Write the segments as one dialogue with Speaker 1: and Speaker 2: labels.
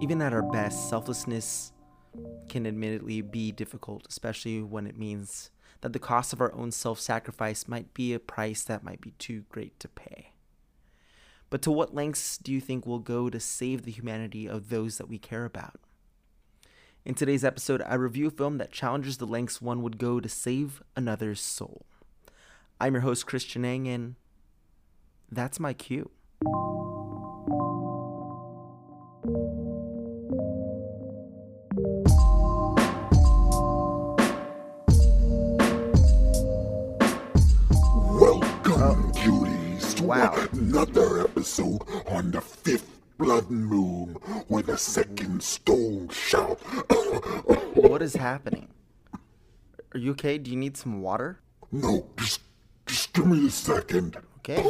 Speaker 1: Even at our best, selflessness can admittedly be difficult, especially when it means that the cost of our own self sacrifice might be a price that might be too great to pay. But to what lengths do you think we'll go to save the humanity of those that we care about? In today's episode, I review a film that challenges the lengths one would go to save another's soul. I'm your host, Christian Ang, and that's my cue.
Speaker 2: To
Speaker 1: wow.
Speaker 2: another episode on the fifth blood moon where the second stone shout.
Speaker 1: What is happening? Are you okay? Do you need some water?
Speaker 2: no, just, just give me a second.
Speaker 1: Okay.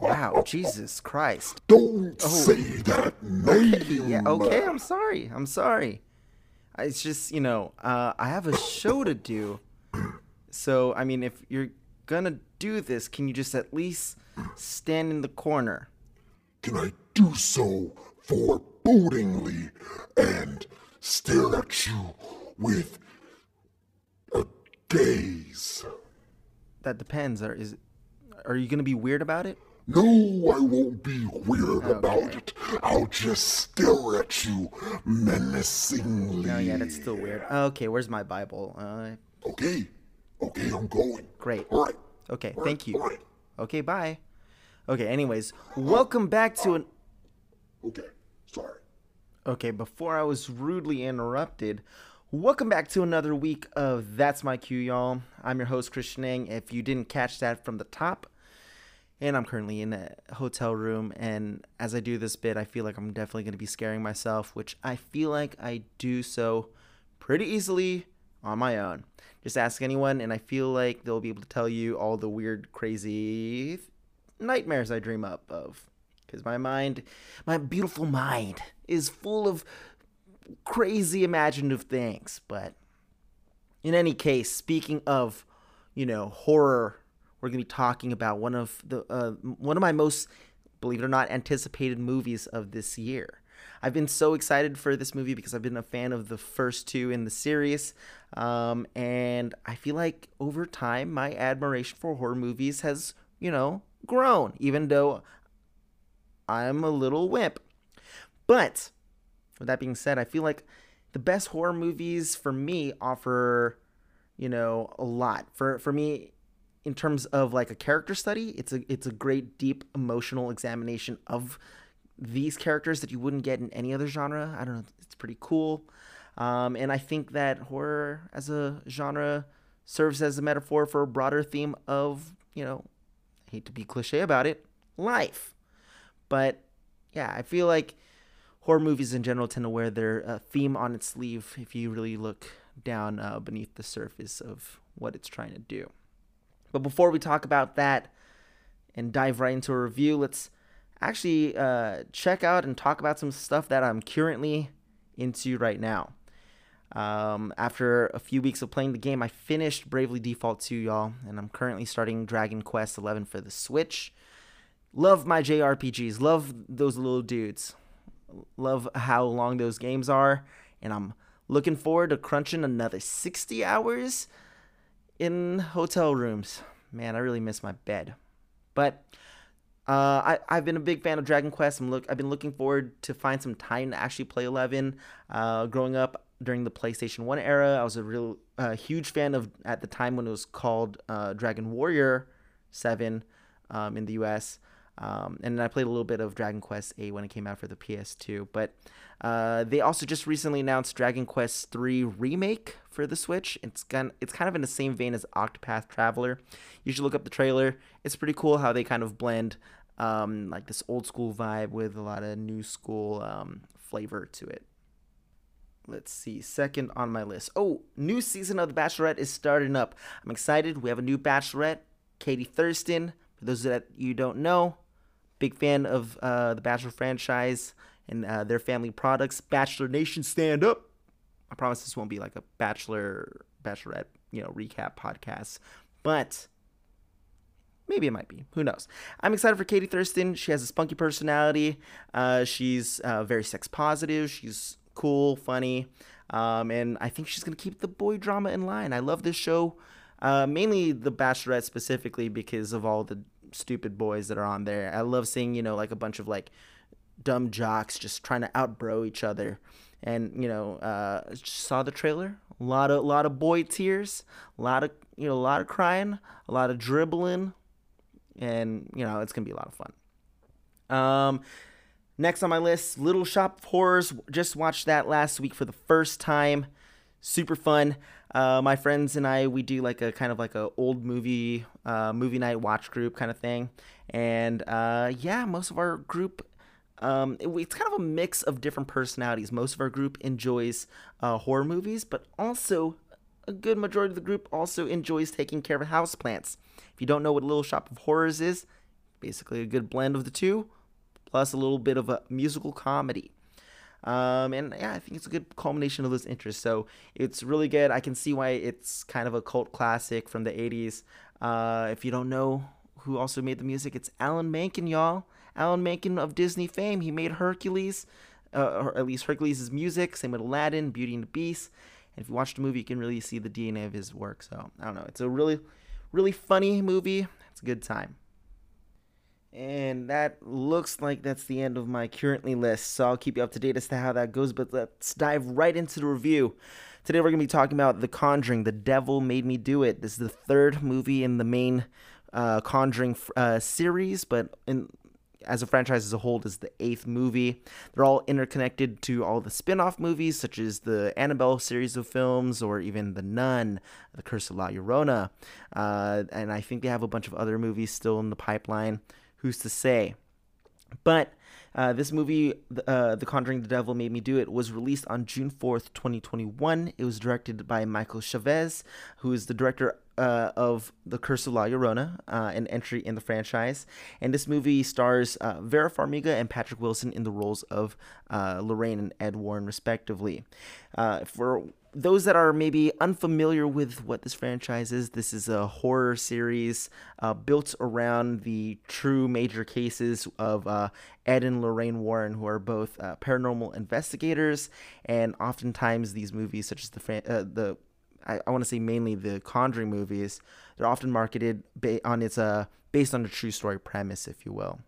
Speaker 1: Wow, Jesus Christ.
Speaker 2: Don't say that name.
Speaker 1: Oh. Yeah, okay, I'm sorry. I'm sorry. It's just, you know, uh, I have a show to do. So, I mean, if you're gonna do this, can you just at least stand in the corner?
Speaker 2: Can I do so forebodingly and stare at you with a gaze?
Speaker 1: That depends. Or is are you gonna be weird about it?
Speaker 2: No, I won't be weird about it. I'll just stare at you menacingly.
Speaker 1: Oh yeah, that's still weird. Okay, where's my Bible? Uh,
Speaker 2: Okay, okay, I'm going.
Speaker 1: Great.
Speaker 2: All right.
Speaker 1: okay,
Speaker 2: all
Speaker 1: thank
Speaker 2: right,
Speaker 1: you.
Speaker 2: Right.
Speaker 1: Okay, bye. Okay, anyways, welcome back to an
Speaker 2: Okay, sorry.
Speaker 1: Okay, before I was rudely interrupted, welcome back to another week of That's My Cue, y'all. I'm your host, Christian Ang. If you didn't catch that from the top, and I'm currently in a hotel room, and as I do this bit, I feel like I'm definitely going to be scaring myself, which I feel like I do so pretty easily on my own. Just ask anyone, and I feel like they'll be able to tell you all the weird, crazy nightmares I dream up of. Because my mind, my beautiful mind, is full of crazy imaginative things. But in any case, speaking of, you know, horror, we're gonna be talking about one of the uh, one of my most, believe it or not, anticipated movies of this year. I've been so excited for this movie because I've been a fan of the first two in the series, um, and I feel like over time my admiration for horror movies has, you know, grown. Even though I'm a little wimp, but with that being said, I feel like the best horror movies for me offer, you know, a lot. For for me, in terms of like a character study, it's a it's a great deep emotional examination of these characters that you wouldn't get in any other genre. I don't know, it's pretty cool. Um, and I think that horror as a genre serves as a metaphor for a broader theme of, you know, I hate to be cliche about it, life. But yeah, I feel like horror movies in general tend to wear their uh, theme on its sleeve if you really look down uh, beneath the surface of what it's trying to do. But before we talk about that and dive right into a review, let's actually uh, check out and talk about some stuff that I'm currently into right now. Um, after a few weeks of playing the game, I finished Bravely Default 2, y'all, and I'm currently starting Dragon Quest 11 for the Switch. Love my JRPGs, love those little dudes love how long those games are and i'm looking forward to crunching another 60 hours in hotel rooms man i really miss my bed but uh, I, I've been a big fan of Dragon Quest. I'm look, I've been looking forward to find some time to actually play 11. Uh, growing up during the PlayStation 1 era, I was a real uh, huge fan of at the time when it was called uh, Dragon Warrior 7 um, in the US. Um, and I played a little bit of Dragon Quest 8 when it came out for the PS2. But uh, they also just recently announced Dragon Quest III Remake for the Switch. It's kind it's kind of in the same vein as Octopath Traveler. You should look up the trailer. It's pretty cool how they kind of blend um, like this old school vibe with a lot of new school um, flavor to it. Let's see. Second on my list. Oh, new season of The Bachelorette is starting up. I'm excited. We have a new Bachelorette, Katie Thurston. For those that you don't know, big fan of uh, the Bachelor franchise and uh, their family products. Bachelor Nation, stand up! I promise this won't be like a Bachelor Bachelorette, you know, recap podcast, but Maybe it might be. Who knows? I'm excited for Katie Thurston. She has a spunky personality. Uh, she's uh, very sex positive. She's cool, funny, um, and I think she's gonna keep the boy drama in line. I love this show, uh, mainly The Bachelorette specifically because of all the stupid boys that are on there. I love seeing you know like a bunch of like dumb jocks just trying to outbro each other. And you know, uh, saw the trailer. A lot of a lot of boy tears, a lot of you know, a lot of crying, a lot of dribbling, and you know, it's gonna be a lot of fun. Um, next on my list, Little Shop of Horrors. Just watched that last week for the first time. Super fun. Uh, my friends and I, we do like a kind of like a old movie, uh, movie night watch group kind of thing, and uh, yeah, most of our group um, it, it's kind of a mix of different personalities. Most of our group enjoys uh, horror movies, but also a good majority of the group also enjoys taking care of houseplants. If you don't know what Little Shop of Horrors is, basically a good blend of the two, plus a little bit of a musical comedy. Um, and yeah, I think it's a good culmination of those interests. So it's really good. I can see why it's kind of a cult classic from the 80s. Uh, if you don't know who also made the music, it's Alan Menken, y'all. Alan Menken of Disney fame. He made Hercules, uh, or at least Hercules' music. Same with Aladdin, Beauty and the Beast. And if you watch the movie, you can really see the DNA of his work. So I don't know. It's a really, really funny movie. It's a good time. And that looks like that's the end of my currently list. So I'll keep you up to date as to how that goes. But let's dive right into the review. Today we're going to be talking about The Conjuring, The Devil Made Me Do It. This is the third movie in the main uh, Conjuring uh, series, but in as a franchise as a whole is the eighth movie. They're all interconnected to all the spin-off movies such as the Annabelle series of films or even The Nun, The Curse of La Llorona. Uh, and I think they have a bunch of other movies still in the pipeline. Who's to say? But uh, this movie, uh, The Conjuring the Devil Made Me Do It, was released on June 4th, 2021. It was directed by Michael Chaves, who is the director uh, of The Curse of La Llorona, uh, an entry in the franchise. And this movie stars uh, Vera Farmiga and Patrick Wilson in the roles of uh, Lorraine and Ed Warren, respectively. Uh, for those that are maybe unfamiliar with what this franchise is, this is a horror series uh, built around the true major cases of uh, Ed and Lorraine Warren, who are both uh, paranormal investigators, and oftentimes these movies, such as the uh, the I, I want to say mainly the Conjuring movies, they're often marketed ba- on its uh, based on a true story premise, if you will.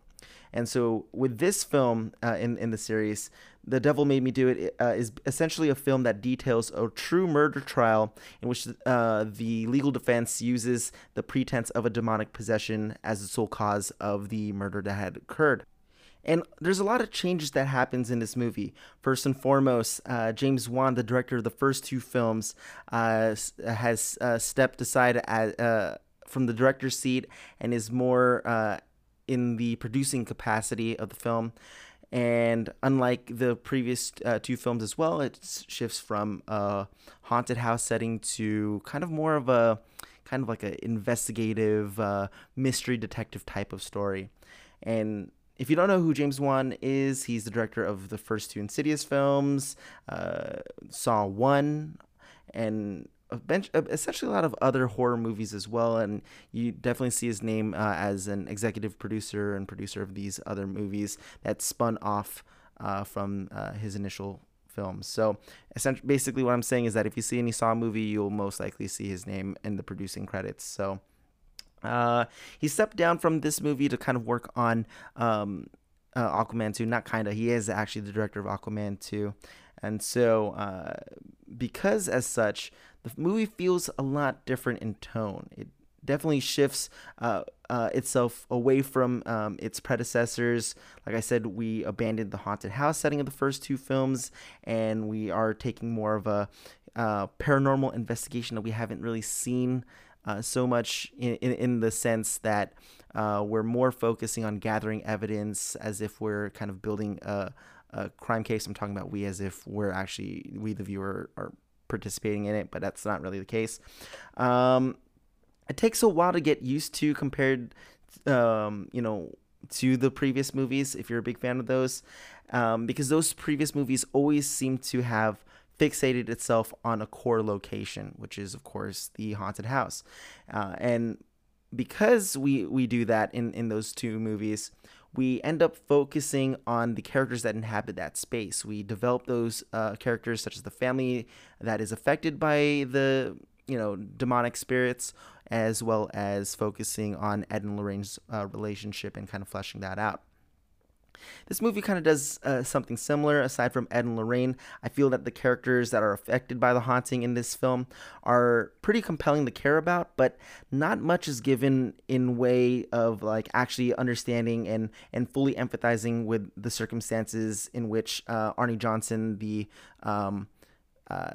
Speaker 1: And so with this film uh, in in the series, The Devil Made Me Do It uh, is essentially a film that details a true murder trial in which uh, the legal defense uses the pretense of a demonic possession as the sole cause of the murder that had occurred. And there's a lot of changes that happens in this movie. First and foremost, uh, James Wan, the director of the first two films, uh, has uh, stepped aside at, uh, from the director's seat and is more uh, in the producing capacity of the film. And unlike the previous uh, two films as well, it shifts from a haunted house setting to kind of more of a kind of like an investigative mystery detective type of story. And if you don't know who James Wan is, he's the director of the first two Insidious films, uh, Saw 1, and a bench, essentially a lot of other horror movies as well. And you definitely see his name uh, as an executive producer and producer of these other movies that spun off uh, from uh, his initial films. So, essentially, basically, what I'm saying is that if you see any Saw movie, you'll most likely see his name in the producing credits. So, uh, he stepped down from this movie to kind of work on um, uh, Aquaman 2. Not kind of, he is actually the director of Aquaman 2. And so, uh, because as such, the movie feels a lot different in tone. It definitely shifts uh, uh, itself away from um, its predecessors. Like I said, we abandoned the haunted house setting of the first two films, and we are taking more of a uh, paranormal investigation that we haven't really seen uh, so much in, in, in, the sense that uh, we're more focusing on gathering evidence as if we're kind of building a, a, crime case. I'm talking about we as if we're actually, we the viewer, are participating in it, but that's not really the case. Um, it takes a while to get used to compared, um, you know, to the previous movies if you're a big fan of those, um, because those previous movies always seem to have fixated itself on a core location, which is, of course, the haunted house. Uh, and because we we do that in in those two movies, we end up focusing on the characters that inhabit that space. We develop those uh, characters, such as the family that is affected by the you know demonic spirits, as well as focusing on Ed and Lorraine's uh, relationship and kind of fleshing that out. This movie kind of does uh, something similar. Aside from Ed and Lorraine, I feel that the characters that are affected by the haunting in this film are pretty compelling to care about, but not much is given in way of like actually understanding and and fully empathizing with the circumstances in which uh, Arne Johnson, the um, uh,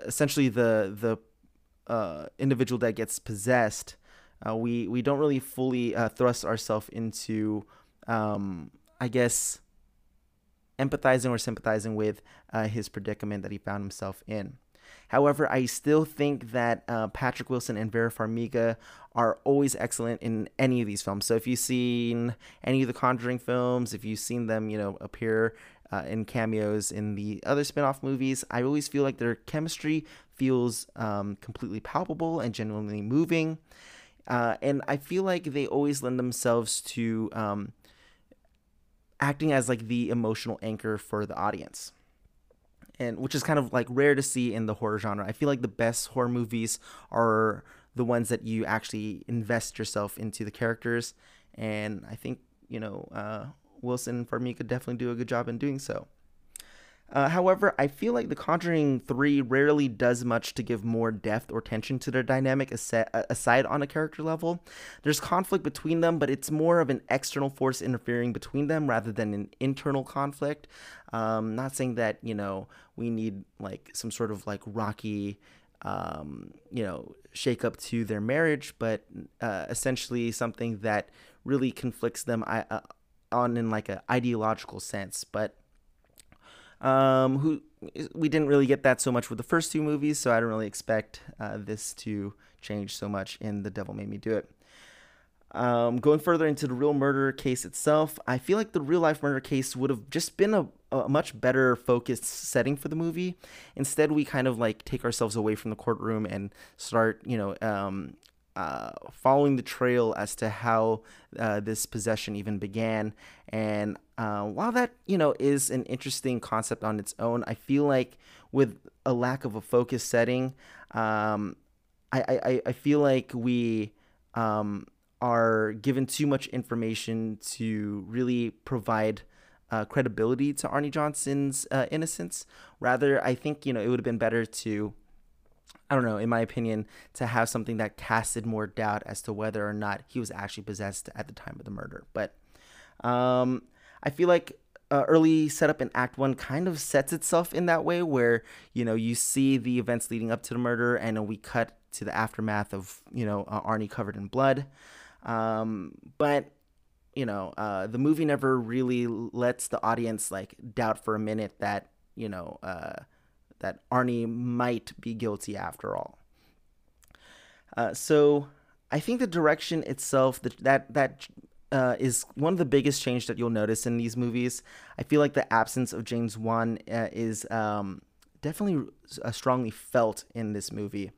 Speaker 1: essentially the the uh, individual that gets possessed, uh, we we don't really fully uh, thrust ourselves into um, I guess, empathizing or sympathizing with uh, his predicament that he found himself in. However, I still think that uh, Patrick Wilson and Vera Farmiga are always excellent in any of these films. So if you've seen any of the Conjuring films, if you've seen them, you know, appear uh, in cameos in the other spin-off movies, I always feel like their chemistry feels um, completely palpable and genuinely moving. Uh, and I feel like they always lend themselves to um, acting as like the emotional anchor for the audience and which is kind of like rare to see in the horror genre. I feel like the best horror movies are the ones that you actually invest yourself into the characters, and I think you know uh, Wilson and Farmiga definitely do a good job in doing so. Uh, however, I feel like The Conjuring 3 rarely does much to give more depth or tension to their dynamic aside on a character level. There's conflict between them, but it's more of an external force interfering between them rather than an internal conflict. Um, not saying that, you know, we need like some sort of like rocky, um, you know, shake up to their marriage, but uh, essentially something that really conflicts them uh, on in like an ideological sense. But um, who we didn't really get that so much with the first two movies, so I don't really expect uh, this to change so much in The Devil Made Me Do It. Um, going further into the real murder case itself, I feel like the real life murder case would have just been a, a much better focused setting for the movie. Instead, we kind of like take ourselves away from the courtroom and start, you know, um, uh, following the trail as to how uh, this possession even began. And uh, while that you know is an interesting concept on its own, I feel like with a lack of a focus setting, um, I, I I feel like we um, are given too much information to really provide. Uh, credibility to Arne Johnson's uh, innocence. Rather, I think you know it would have been better to I don't know, in my opinion, to have something that casted more doubt as to whether or not he was actually possessed at the time of the murder. But um, I feel like uh, early setup in Act One kind of sets itself in that way, where you know you see the events leading up to the murder, and we cut to the aftermath of you know uh, Arne covered in blood. Um, but you know, uh, the movie never really lets the audience like doubt for a minute that you know uh, that Arne might be guilty after all. Uh, so I think the direction itself, that that uh, is one of the biggest change that you'll notice in these movies. I feel like the absence of James Wan uh, is um, definitely uh, strongly felt in this movie.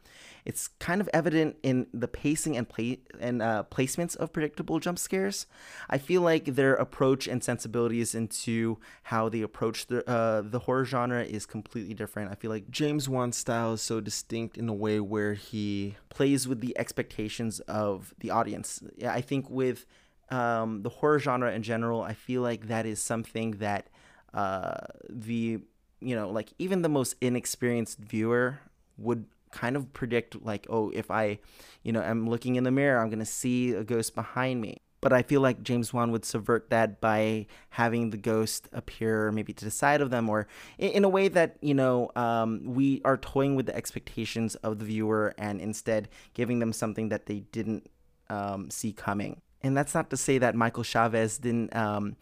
Speaker 1: It's kind of evident in the pacing and play and uh, placements of predictable jump scares. I feel like their approach and sensibilities into how they approach the uh, the horror genre is completely different. I feel like James Wan's style is so distinct in a way where he plays with the expectations of the audience. I think with um, the horror genre in general, I feel like that is something that uh, the you know like even the most inexperienced viewer would kind of predict like oh if i you know i'm looking in the mirror i'm going to see a ghost behind me. But i feel like james wan would subvert that by having the ghost appear maybe to the side of them or in, a way that you know um, we are toying with the expectations of the viewer and instead giving them something that they didn't um, see coming. And that's not to say that michael Chaves didn't um,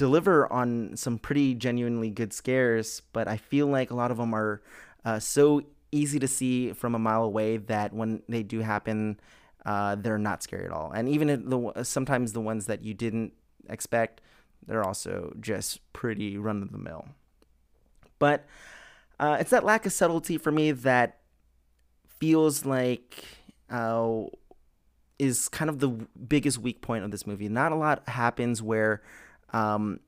Speaker 1: deliver on some pretty genuinely good scares but i feel like a lot of them are uh, so easy to see from a mile away that when they do happen, uh, they're not scary at all. And even the sometimes the ones that you didn't expect, they're also just pretty run of the mill. But uh, it's that lack of subtlety for me that feels like uh, is kind of the biggest weak point of this movie. Not a lot happens where um,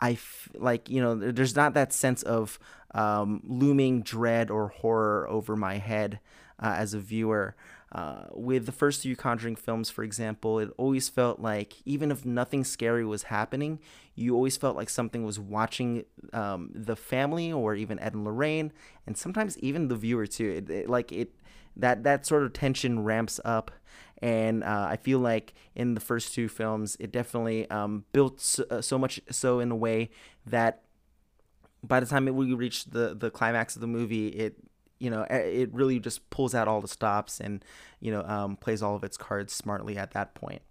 Speaker 1: I f- like you know there's not that sense of um, looming dread or horror over my head uh, as a viewer. Uh, with the first few Conjuring films, for example, it always felt like even if nothing scary was happening, you always felt like something was watching um, the family or even Ed and Lorraine, and sometimes even the viewer too. It, it, like it, that that sort of tension ramps up and uh, I feel like in the first two films, it definitely um, built so, uh, so, much so in a way that by the time it, we reach the the climax of the movie, it you know it really just pulls out all the stops and you know um, plays all of its cards smartly at that point.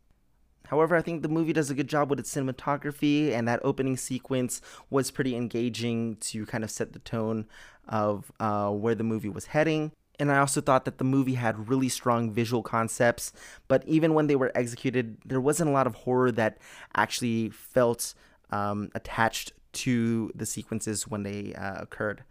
Speaker 1: However, I think the movie does a good job with its cinematography, and that opening sequence was pretty engaging to kind of set the tone of uh, where the movie was heading and I also thought that the movie had really strong visual concepts, but even when they were executed, there wasn't a lot of horror that actually felt um, attached to the sequences when they uh, occurred.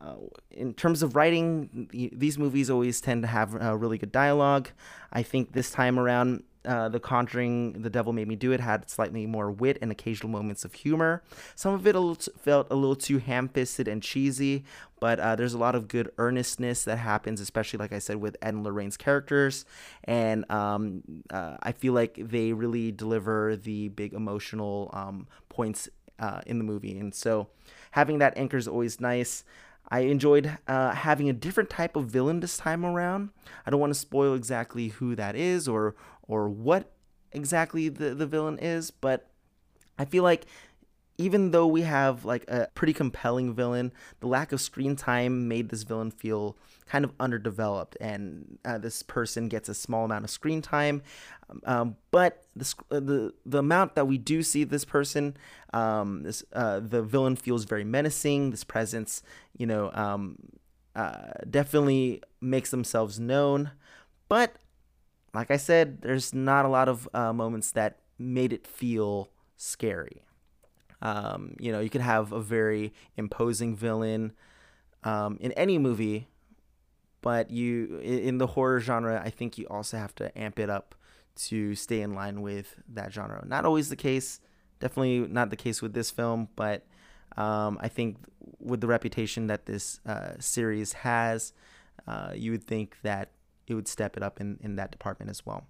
Speaker 1: Uh, in terms of writing, these movies always tend to have uh, really good dialogue. I think this time around, uh, The Conjuring, The Devil Made Me Do It had slightly more wit and occasional moments of humor. Some of it felt a little too ham fisted and cheesy, but uh, there's a lot of good earnestness that happens, especially, like I said, with Ed and Lorraine's characters. And um, uh, I feel like they really deliver the big emotional um, points uh, in the movie. And so having that anchor is always nice. I enjoyed uh, having a different type of villain this time around. I don't want to spoil exactly who that is or or what exactly the, the villain is, but I feel like even though we have like a pretty compelling villain, the lack of screen time made this villain feel kind of underdeveloped, and uh, this person gets a small amount of screen time. Um, but the, uh, the the amount that we do see this person, um, this uh, the villain feels very menacing. This presence, you know, um, uh, definitely makes themselves known. But like I said, there's not a lot of uh, moments that made it feel scary. Um, you know, you could have a very imposing villain um, in any movie, but you in the horror genre, I think you also have to amp it up to stay in line with that genre. Not always the case, definitely not the case with this film, but um, I think with the reputation that this uh, series has, uh, you would think that it would step it up in, in that department as well.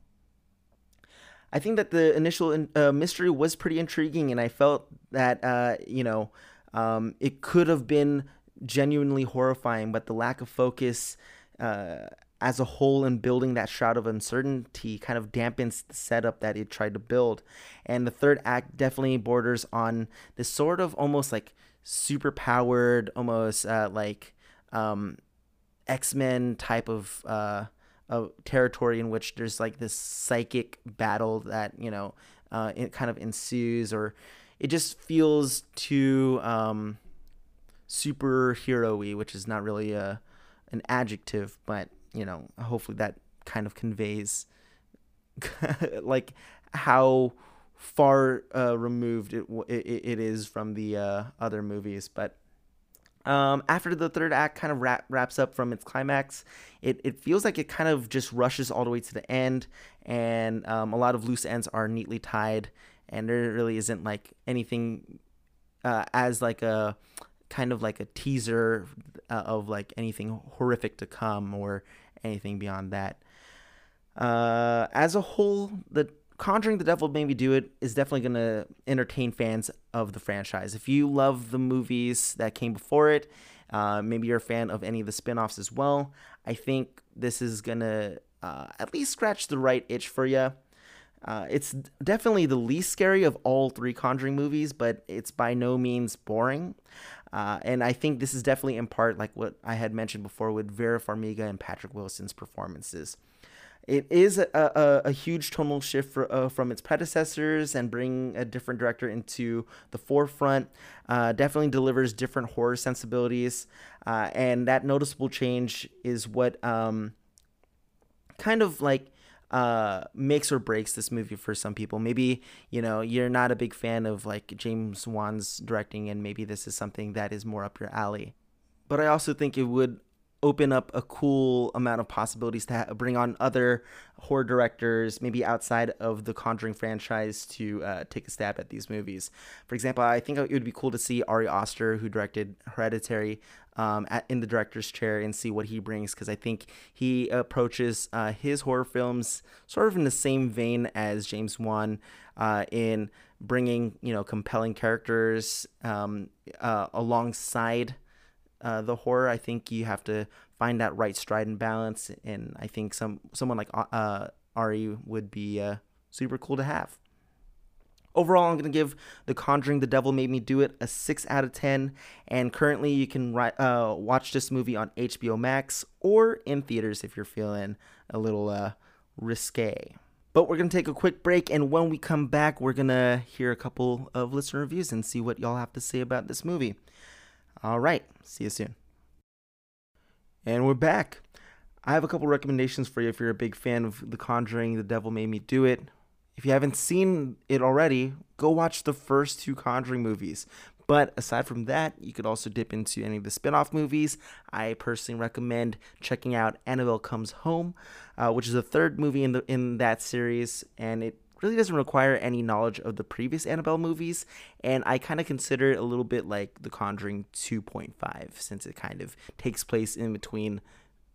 Speaker 1: I think that the initial uh, mystery was pretty intriguing, and I felt that uh, you know um, it could have been genuinely horrifying, but the lack of focus uh, as a whole in building that shroud of uncertainty kind of dampens the setup that it tried to build. And the third act definitely borders on this sort of almost like super powered, almost uh, like um, X Men type of uh, a territory in which there's like this psychic battle that you know uh, it kind of ensues, or it just feels too um, superhero-y, which is not really a an adjective, but you know, hopefully that kind of conveys like how far uh, removed it, it, it is from the uh, other movies, but um, after the third act kind of wrap, wraps up from its climax, it, it feels like it kind of just rushes all the way to the end, and um, a lot of loose ends are neatly tied, and there really isn't like anything uh, as like a kind of like a teaser uh, of like anything horrific to come or anything beyond that. Uh, as a whole, the Conjuring the Devil Made Me Do It is definitely going to entertain fans of the franchise. If you love the movies that came before it, uh, maybe you're a fan of any of the spin offs as well, I think this is going to uh, at least scratch the right itch for you. Uh, it's definitely the least scary of all three Conjuring movies, but it's by no means boring. Uh, and I think this is definitely in part like what I had mentioned before with Vera Farmiga and Patrick Wilson's performances. It is a, a, a huge tonal shift for, uh, from its predecessors and bring a different director into the forefront. Uh, definitely delivers different horror sensibilities. Uh, and that noticeable change is what um, kind of like uh, makes or breaks this movie for some people. Maybe you know you're not a big fan of like James Wan's directing, and maybe this is something that is more up your alley. But I also think it would open up a cool amount of possibilities to ha- bring on other horror directors, maybe outside of the Conjuring franchise, to uh, take a stab at these movies. For example, I think it would be cool to see Ari Aster, who directed Hereditary, um, at, in the director's chair and see what he brings because I think he approaches uh, his horror films sort of in the same vein as James Wan uh, in bringing you know compelling characters um, uh, alongside uh, the horror. I think you have to find that right stride and balance, and I think some someone like uh, Ari would be uh, super cool to have. Overall, I'm to give The Conjuring The Devil Made Me Do It a 6 out of 10. And currently, you can uh, watch this movie on HBO Max or in theaters if you're feeling a little uh, risque. But we're to take a quick break. And when we come back, we're to hear a couple of listener reviews and see what y'all have to say about this movie. All right. See you soon. And we're back. I have a couple recommendations for you if you're a big fan of The Conjuring, The Devil Made Me Do It. If you haven't seen it already, go watch the first two Conjuring movies. But aside from that, you could also dip into any of the spin off movies. I personally recommend checking out Annabelle Comes Home, uh, which is the third movie in, the, in that series, and it really doesn't require any knowledge of the previous Annabelle movies, and I kind of consider it a little bit like The Conjuring 2.5, since it kind of takes place in between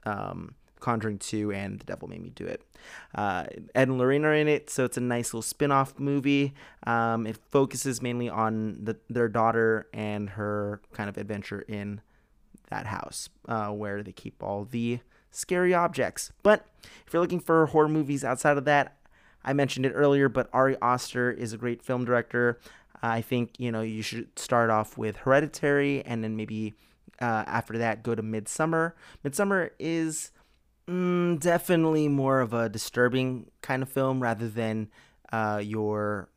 Speaker 1: um, Conjuring 2 and The Devil Made Me Do It. Uh, Ed and Lorraine are in it, so it's a nice little spin off movie. Um, it focuses mainly on the, their daughter and her kind of adventure in that house uh, where they keep all the scary objects. But if you're looking for horror movies outside of that, I mentioned it earlier, but Ari Aster is a great film director. I think you know you should start off with Hereditary, and then maybe uh, after that go to Midsommar. Midsommar is mm, definitely more of a disturbing kind of film rather than uh, your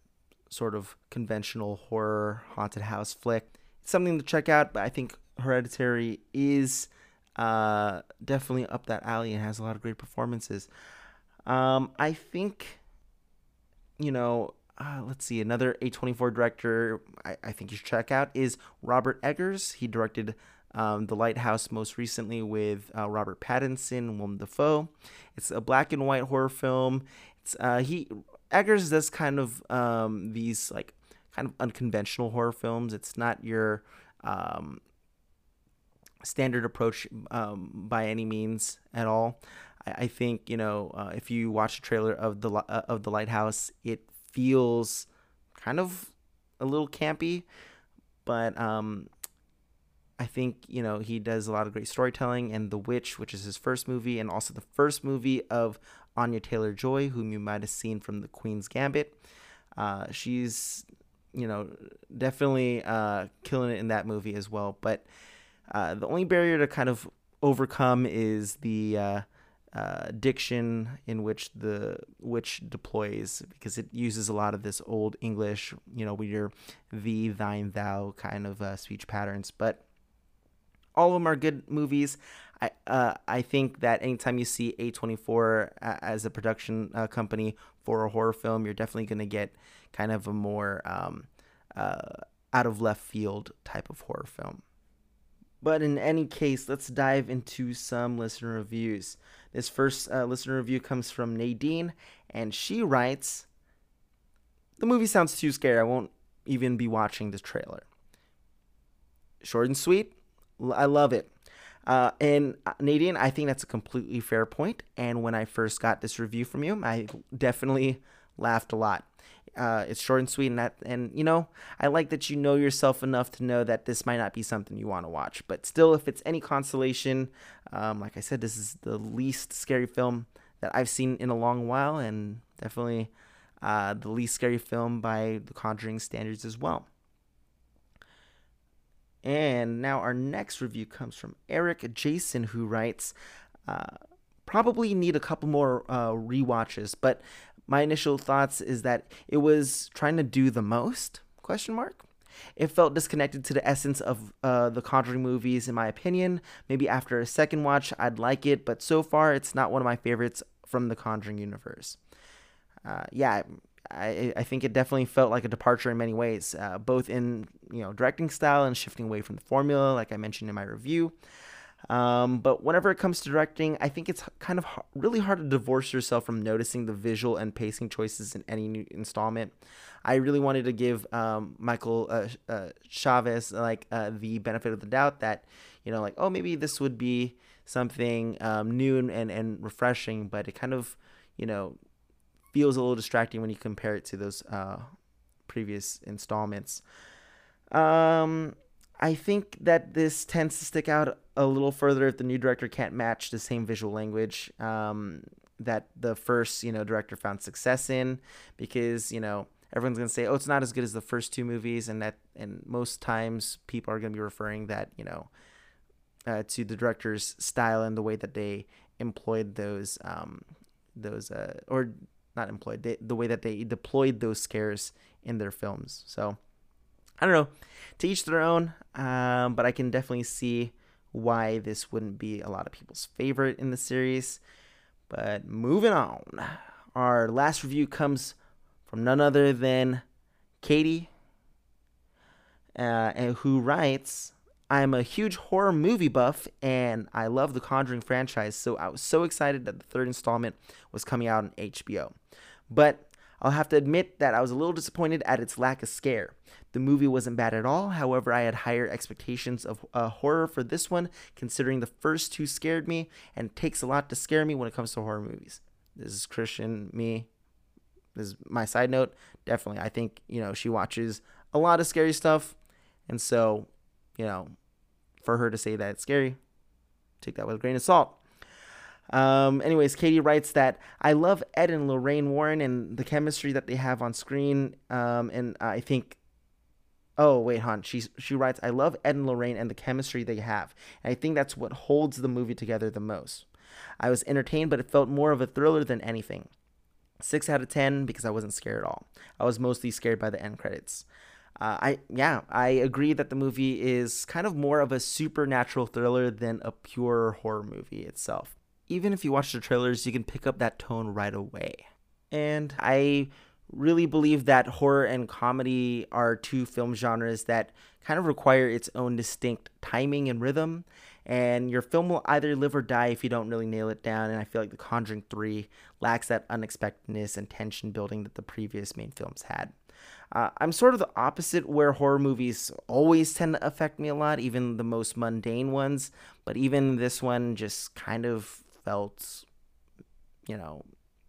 Speaker 1: sort of conventional horror haunted house flick. It's something to check out, but I think Hereditary is uh, definitely up that alley and has a lot of great performances. Um, I think, you know, uh, let's see, another A24 director I, I think you should check out is Robert Eggers. He directed um, The Lighthouse most recently with uh, Robert Pattinson Willem Dafoe. It's a black and white horror film. It's uh, he Eggers does kind of um, these like kind of unconventional horror films. It's not your um, standard approach um, by any means at all. I, I think you know uh, if you watch the trailer of the uh, of the Lighthouse, it feels kind of a little campy, but um, I think you know he does a lot of great storytelling, and The Witch, which is his first movie, and also the first movie of Anya Taylor Joy, whom you might have seen from The Queen's Gambit. Uh, she's you know definitely uh, killing it in that movie as well. But uh, the only barrier to kind of overcome is the uh, uh, diction in which the Witch deploys because it uses a lot of this old English, you know, your thee, thine, thou kind of uh, speech patterns. But all of them are good movies. I uh, I think that anytime you see A24 as a production uh, company for a horror film, you're definitely going to get kind of a more um, uh, out of left field type of horror film. But in any case, let's dive into some listener reviews. This first uh, listener review comes from Nadine, and she writes The movie sounds too scary. I won't even be watching the trailer. Short and sweet, I love it. Uh, and uh, Nadine, I think that's a completely fair point. And when I first got this review from you, I definitely laughed a lot. Uh, it's short and sweet, and that, and you know, I like that you know yourself enough to know that this might not be something you want to watch. But still, if it's any consolation, um, like I said, this is the least scary film that I've seen in a long while, and definitely uh, the least scary film by The Conjuring standards as well. And now our next review comes from Eric Jason, who writes, uh, probably need a couple more uh, re-watches, but my initial thoughts is that it was trying to do the most? Question mark. It felt disconnected to the essence of uh, the Conjuring movies, in my opinion. Maybe after a second watch, I'd like it, but so far, it's not one of my favorites from the Conjuring universe. Uh, yeah, I, I think it definitely felt like a departure in many ways, uh, both in you know directing style and shifting away from the formula, like I mentioned in my review. Um, but whenever it comes to directing, I think it's kind of really hard to divorce yourself from noticing the visual and pacing choices in any new installment. I really wanted to give um, Michael uh, uh, Chaves like uh, the benefit of the doubt that you know like oh maybe this would be something um, new and, and refreshing, but it kind of you know feels a little distracting when you compare it to those uh, previous installments. Um, I think that this tends to stick out a little further if the new director can't match the same visual language um, that the first, you know, director found success in, because you know everyone's gonna say, oh, it's not as good as the first two movies, and that and most times people are gonna be referring that you know uh, to the director's style and the way that they employed those um, those uh, or not employed they, the way that they deployed those scares in their films. So I don't know. To each their own, um, but I can definitely see why this wouldn't be a lot of people's favorite in the series. But moving on, our last review comes from none other than Katie, uh, who writes, I'm a huge horror movie buff and I love the Conjuring franchise, so I was so excited that the third installment was coming out on HBO. But I'll have to admit that I was a little disappointed at its lack of scare. The movie wasn't bad at all, however, I had higher expectations of uh, horror for this one, considering the first two scared me, and it takes a lot to scare me when it comes to horror movies. This is Christian, me. This is my side note. Definitely, I think, you know, she watches a lot of scary stuff, and so, you know, for her to say that it's scary, take that with a grain of salt. Um, anyways, Katie writes that I love Ed and Lorraine Warren and the chemistry that they have on screen. Um, and I think, oh wait, hon, she she writes, I love Ed and Lorraine and the chemistry they have. And I think that's what holds the movie together the most. I was entertained, but it felt more of a thriller than anything. Six out of ten because I wasn't scared at all. I was mostly scared by the end credits. Uh, I yeah, I agree that the movie is kind of more of a supernatural thriller than a pure horror movie itself even if you watch the trailers, you can pick up that tone right away. And I really believe that horror and comedy are two film genres that kind of require its own distinct timing and rhythm. And your film will either live or die if you don't really nail it down. And I feel like The Conjuring 3 lacks that unexpectedness and tension building that the previous main films had. Uh, I'm sort of the opposite, where horror movies always tend to affect me a lot, even the most mundane ones. But even this one just kind of felt, you know,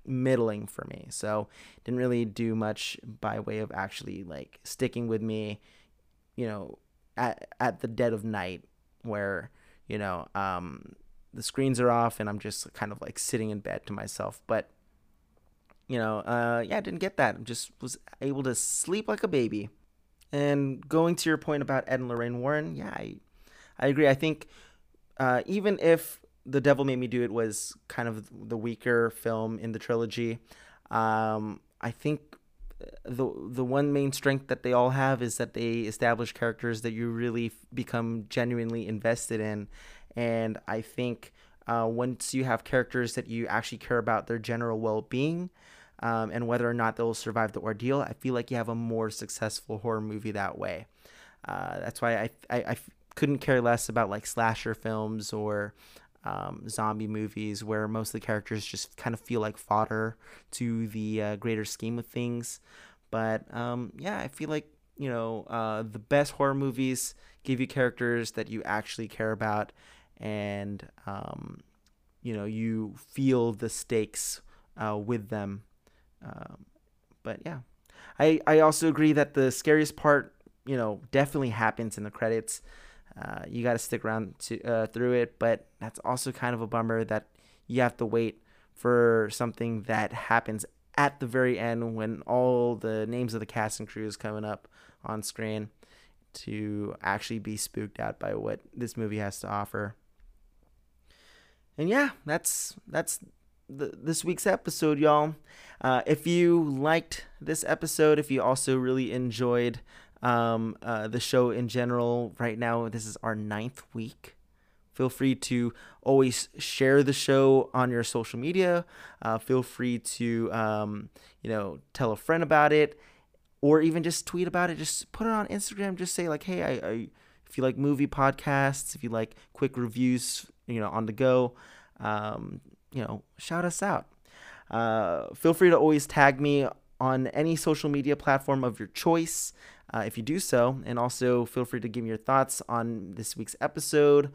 Speaker 1: middling for me. So didn't really do much by way of actually like sticking with me, you know, at at the dead of night where, you know, um the screens are off and I'm just kind of like sitting in bed to myself. But you know, uh yeah, I didn't get that. I just was able to sleep like a baby. And going to your point about Ed and Lorraine Warren, yeah, I I agree. I think uh, even if the Devil Made Me Do It was kind of the weaker film in the trilogy. Um, I think the the one main strength that they all have is that they establish characters that you really become genuinely invested in, and I think uh, once you have characters that you actually care about their general well being. Um, and whether or not they'll survive the ordeal, I feel like you have a more successful horror movie that way. Uh, that's why I, I, I couldn't care less about like slasher films or um, zombie movies where most of the characters just kind of feel like fodder to the uh, greater scheme of things. But um, yeah, I feel like you know uh, the best horror movies give you characters that you actually care about, and um, you know you feel the stakes uh, with them. Um, but yeah, I I also agree that the scariest part you know definitely happens in the credits. Uh, you got to stick around to uh, through it, but that's also kind of a bummer that you have to wait for something that happens at the very end when all the names of the cast and crew is coming up on screen to actually be spooked out by what this movie has to offer. And yeah, that's that's the, this week's episode, y'all. Uh, if you liked this episode, if you also really enjoyed um, uh, the show in general. Right now, this is our ninth week. Feel free to always share the show on your social media. Uh, feel free to, um, you know, tell a friend about it, or even just tweet about it. Just put it on Instagram. Just say like, "Hey, I, I if you like movie podcasts, if you like quick reviews, you know, on the go, um, you know, shout us out. Uh, feel free to always tag me on any social media platform of your choice uh, if you do so. And also feel free to give me your thoughts on this week's episode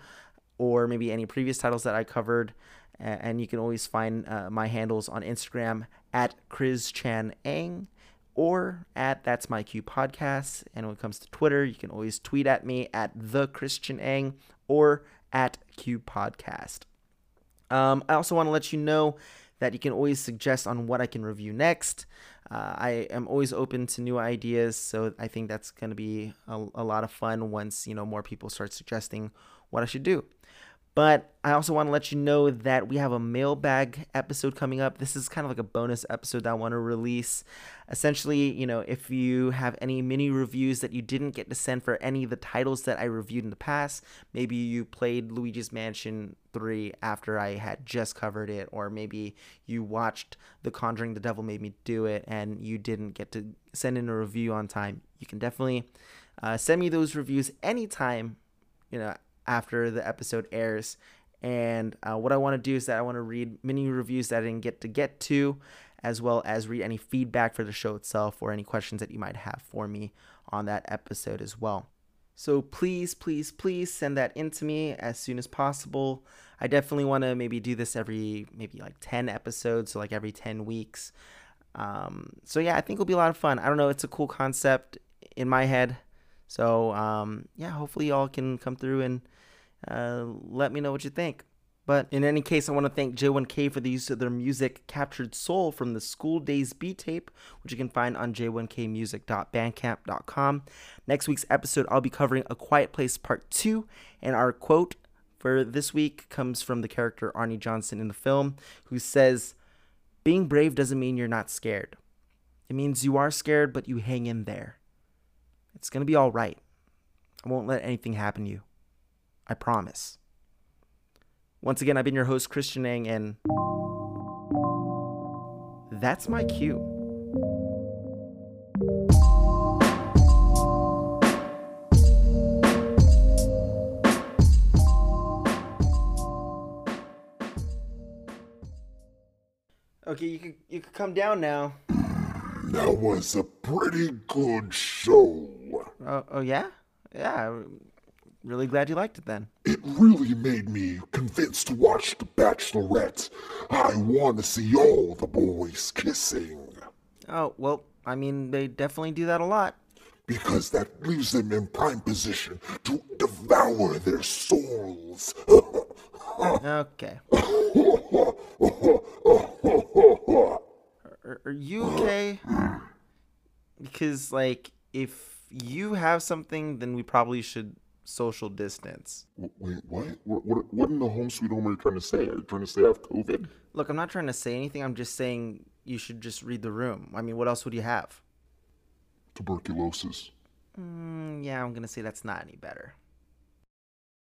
Speaker 1: or maybe any previous titles that I covered. And you can always find uh, my handles on Instagram at Chris Chan Ang or at That's My Queue Podcast. And when it comes to Twitter, you can always tweet at me at The Christian Ang or at Queue Podcast. Um, I also want to let you know that you can always suggest on what I can review next. Uh, I am always open to new ideas, so I think that's going to be a, a lot of fun once you know more people start suggesting what I should do. But I also want to let you know that we have a mailbag episode coming up. This is kind of like a bonus episode that I want to release. Essentially, you know, if you have any mini reviews that you didn't get to send for any of the titles that I reviewed in the past, maybe you played Luigi's Mansion 3 after I had just covered it, or maybe you watched The Conjuring The Devil Made Me Do It and you didn't get to send in a review on time, you can definitely uh, send me those reviews anytime, you know after the episode airs. And uh, what I want to do is that I want to read many reviews that I didn't get to get to, as well as read any feedback for the show itself or any questions that you might have for me on that episode as well. So please, please, please send that in to me as soon as possible. I definitely want to maybe do this every maybe like 10 episodes, so like every 10 weeks. Um, so yeah, I think it'll be a lot of fun. I don't know, it's a cool concept in my head. So um, yeah, hopefully y'all can come through and uh, let me know what you think. But in any case, I want to thank J1K for the use of their music Captured Soul from the School Days B tape, which you can find on j1kmusic.bandcamp.com. Next week's episode, I'll be covering A Quiet Place Part 2, and our quote for this week comes from the character Arne Johnson in the film, who says, Being brave doesn't mean you're not scared. It means you are scared, but you hang in there. It's going to be all right. I won't let anything happen to you. I promise. Once again, I've been your host, Christian Ang, and that's my cue. Okay, you can you can come down now.
Speaker 2: That was a pretty good show.
Speaker 1: Oh, oh yeah, yeah. Really glad you liked it then.
Speaker 2: It really made me convinced to watch The Bachelorette. I want to see all the boys kissing.
Speaker 1: Oh, well, I mean, they definitely do that a lot.
Speaker 2: Because that leaves them in prime position to devour their souls.
Speaker 1: okay. are, are you okay? Because, like, if you have something, then we probably should social distance.
Speaker 2: Wait, what? What, what? what in the home sweet home are you trying to say? Are you trying to say I have COVID?
Speaker 1: Look, I'm not trying to say anything. I'm just saying you should just read the room. I mean, what else would you have?
Speaker 2: Tuberculosis.
Speaker 1: Mm, yeah, I'm gonna say that's not any better.